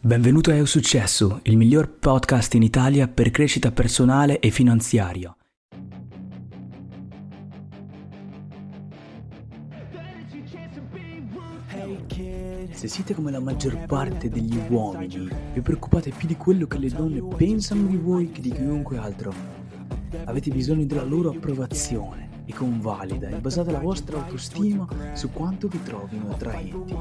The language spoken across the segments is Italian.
Benvenuto a Eu Successo, il miglior podcast in Italia per crescita personale e finanziaria. Se siete come la maggior parte degli uomini, vi preoccupate più di quello che le donne pensano di voi che di chiunque altro. Avete bisogno della loro approvazione e convalida e basata la vostra autostima su quanto vi trovino attraenti.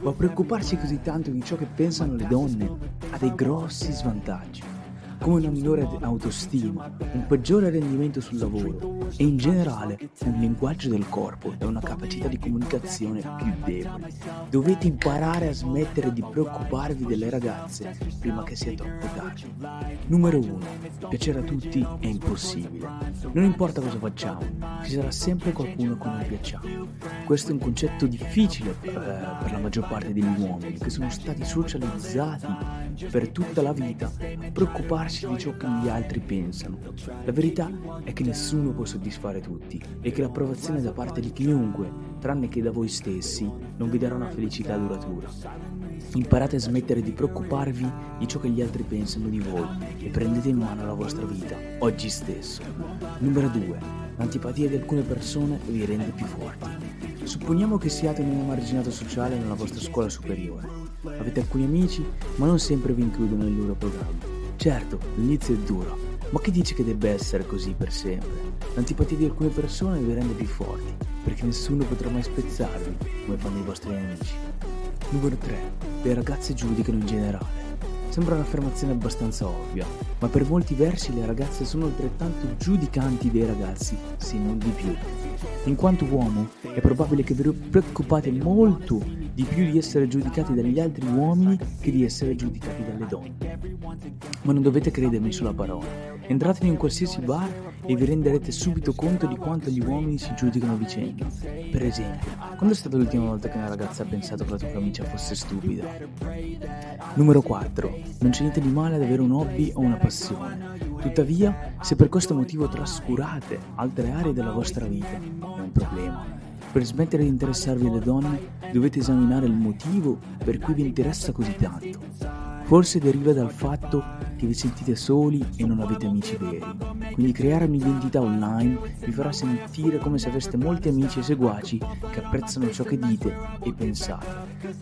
Ma preoccuparsi così tanto di ciò che pensano le donne ha dei grossi svantaggi come una minore autostima, un peggiore rendimento sul lavoro e in generale un linguaggio del corpo e una capacità di comunicazione più debole. Dovete imparare a smettere di preoccuparvi delle ragazze prima che sia troppo tardi. Numero 1. Piacere a tutti è impossibile. Non importa cosa facciamo, ci sarà sempre qualcuno a cui non piacciamo. Questo è un concetto difficile eh, per la maggior parte degli uomini che sono stati socializzati per tutta la vita a preoccuparsi di ciò che gli altri pensano. La verità è che nessuno può soddisfare tutti e che l'approvazione da parte di chiunque, tranne che da voi stessi, non vi darà una felicità duratura. Imparate a smettere di preoccuparvi di ciò che gli altri pensano di voi e prendete in mano la vostra vita, oggi stesso. Numero 2. L'antipatia di alcune persone vi rende più forti. Supponiamo che siate in un emarginato sociale nella vostra scuola superiore. Avete alcuni amici, ma non sempre vi includono nel loro programma. Certo, l'inizio è duro, ma chi dice che debba essere così per sempre? L'antipatia di alcune persone vi rende più forti, perché nessuno potrà mai spezzarvi come fanno i vostri amici. Numero 3. Le ragazze giudicano in generale. Sembra un'affermazione abbastanza ovvia, ma per molti versi le ragazze sono altrettanto giudicanti dei ragazzi, se non di più. In quanto uomo, è probabile che vi preoccupate molto di più di essere giudicati dagli altri uomini che di essere giudicati dalle donne. Ma non dovete credermi sulla parola. Entrate in un qualsiasi bar e vi renderete subito conto di quanto gli uomini si giudicano a vicenda. Per esempio, quando è stata l'ultima volta che una ragazza ha pensato che la tua camicia fosse stupida? Numero 4. Non c'è niente di male ad avere un hobby o una passione. Tuttavia, se per questo motivo trascurate altre aree della vostra vita, problema. Per smettere di interessarvi alle donne dovete esaminare il motivo per cui vi interessa così tanto. Forse deriva dal fatto che vi sentite soli e non avete amici veri. Quindi creare un'identità online vi farà sentire come se aveste molti amici e seguaci che apprezzano ciò che dite e pensate.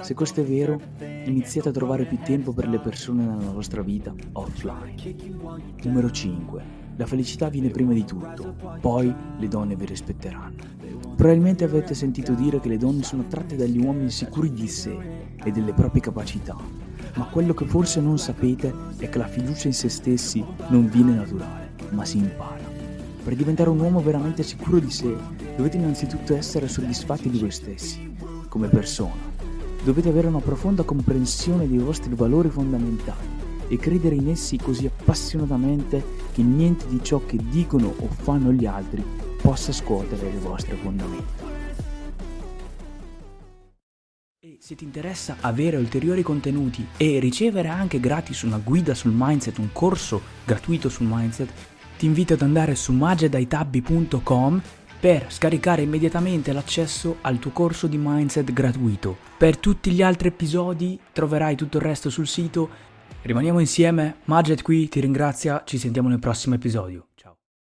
Se questo è vero, iniziate a trovare più tempo per le persone nella vostra vita offline. Numero 5. La felicità viene prima di tutto, poi le donne vi rispetteranno. Probabilmente avete sentito dire che le donne sono attratte dagli uomini sicuri di sé e delle proprie capacità, ma quello che forse non sapete è che la fiducia in se stessi non viene naturale, ma si impara. Per diventare un uomo veramente sicuro di sé, dovete innanzitutto essere soddisfatti di voi stessi, come persona. Dovete avere una profonda comprensione dei vostri valori fondamentali e credere in essi così appassionatamente che niente di ciò che dicono o fanno gli altri possa scuotere le vostre fondamenta. E se ti interessa avere ulteriori contenuti e ricevere anche gratis una guida sul mindset, un corso gratuito sul mindset, ti invito ad andare su magedaitabbi.com per scaricare immediatamente l'accesso al tuo corso di mindset gratuito. Per tutti gli altri episodi troverai tutto il resto sul sito Rimaniamo insieme, Maged qui ti ringrazia, ci sentiamo nel prossimo episodio.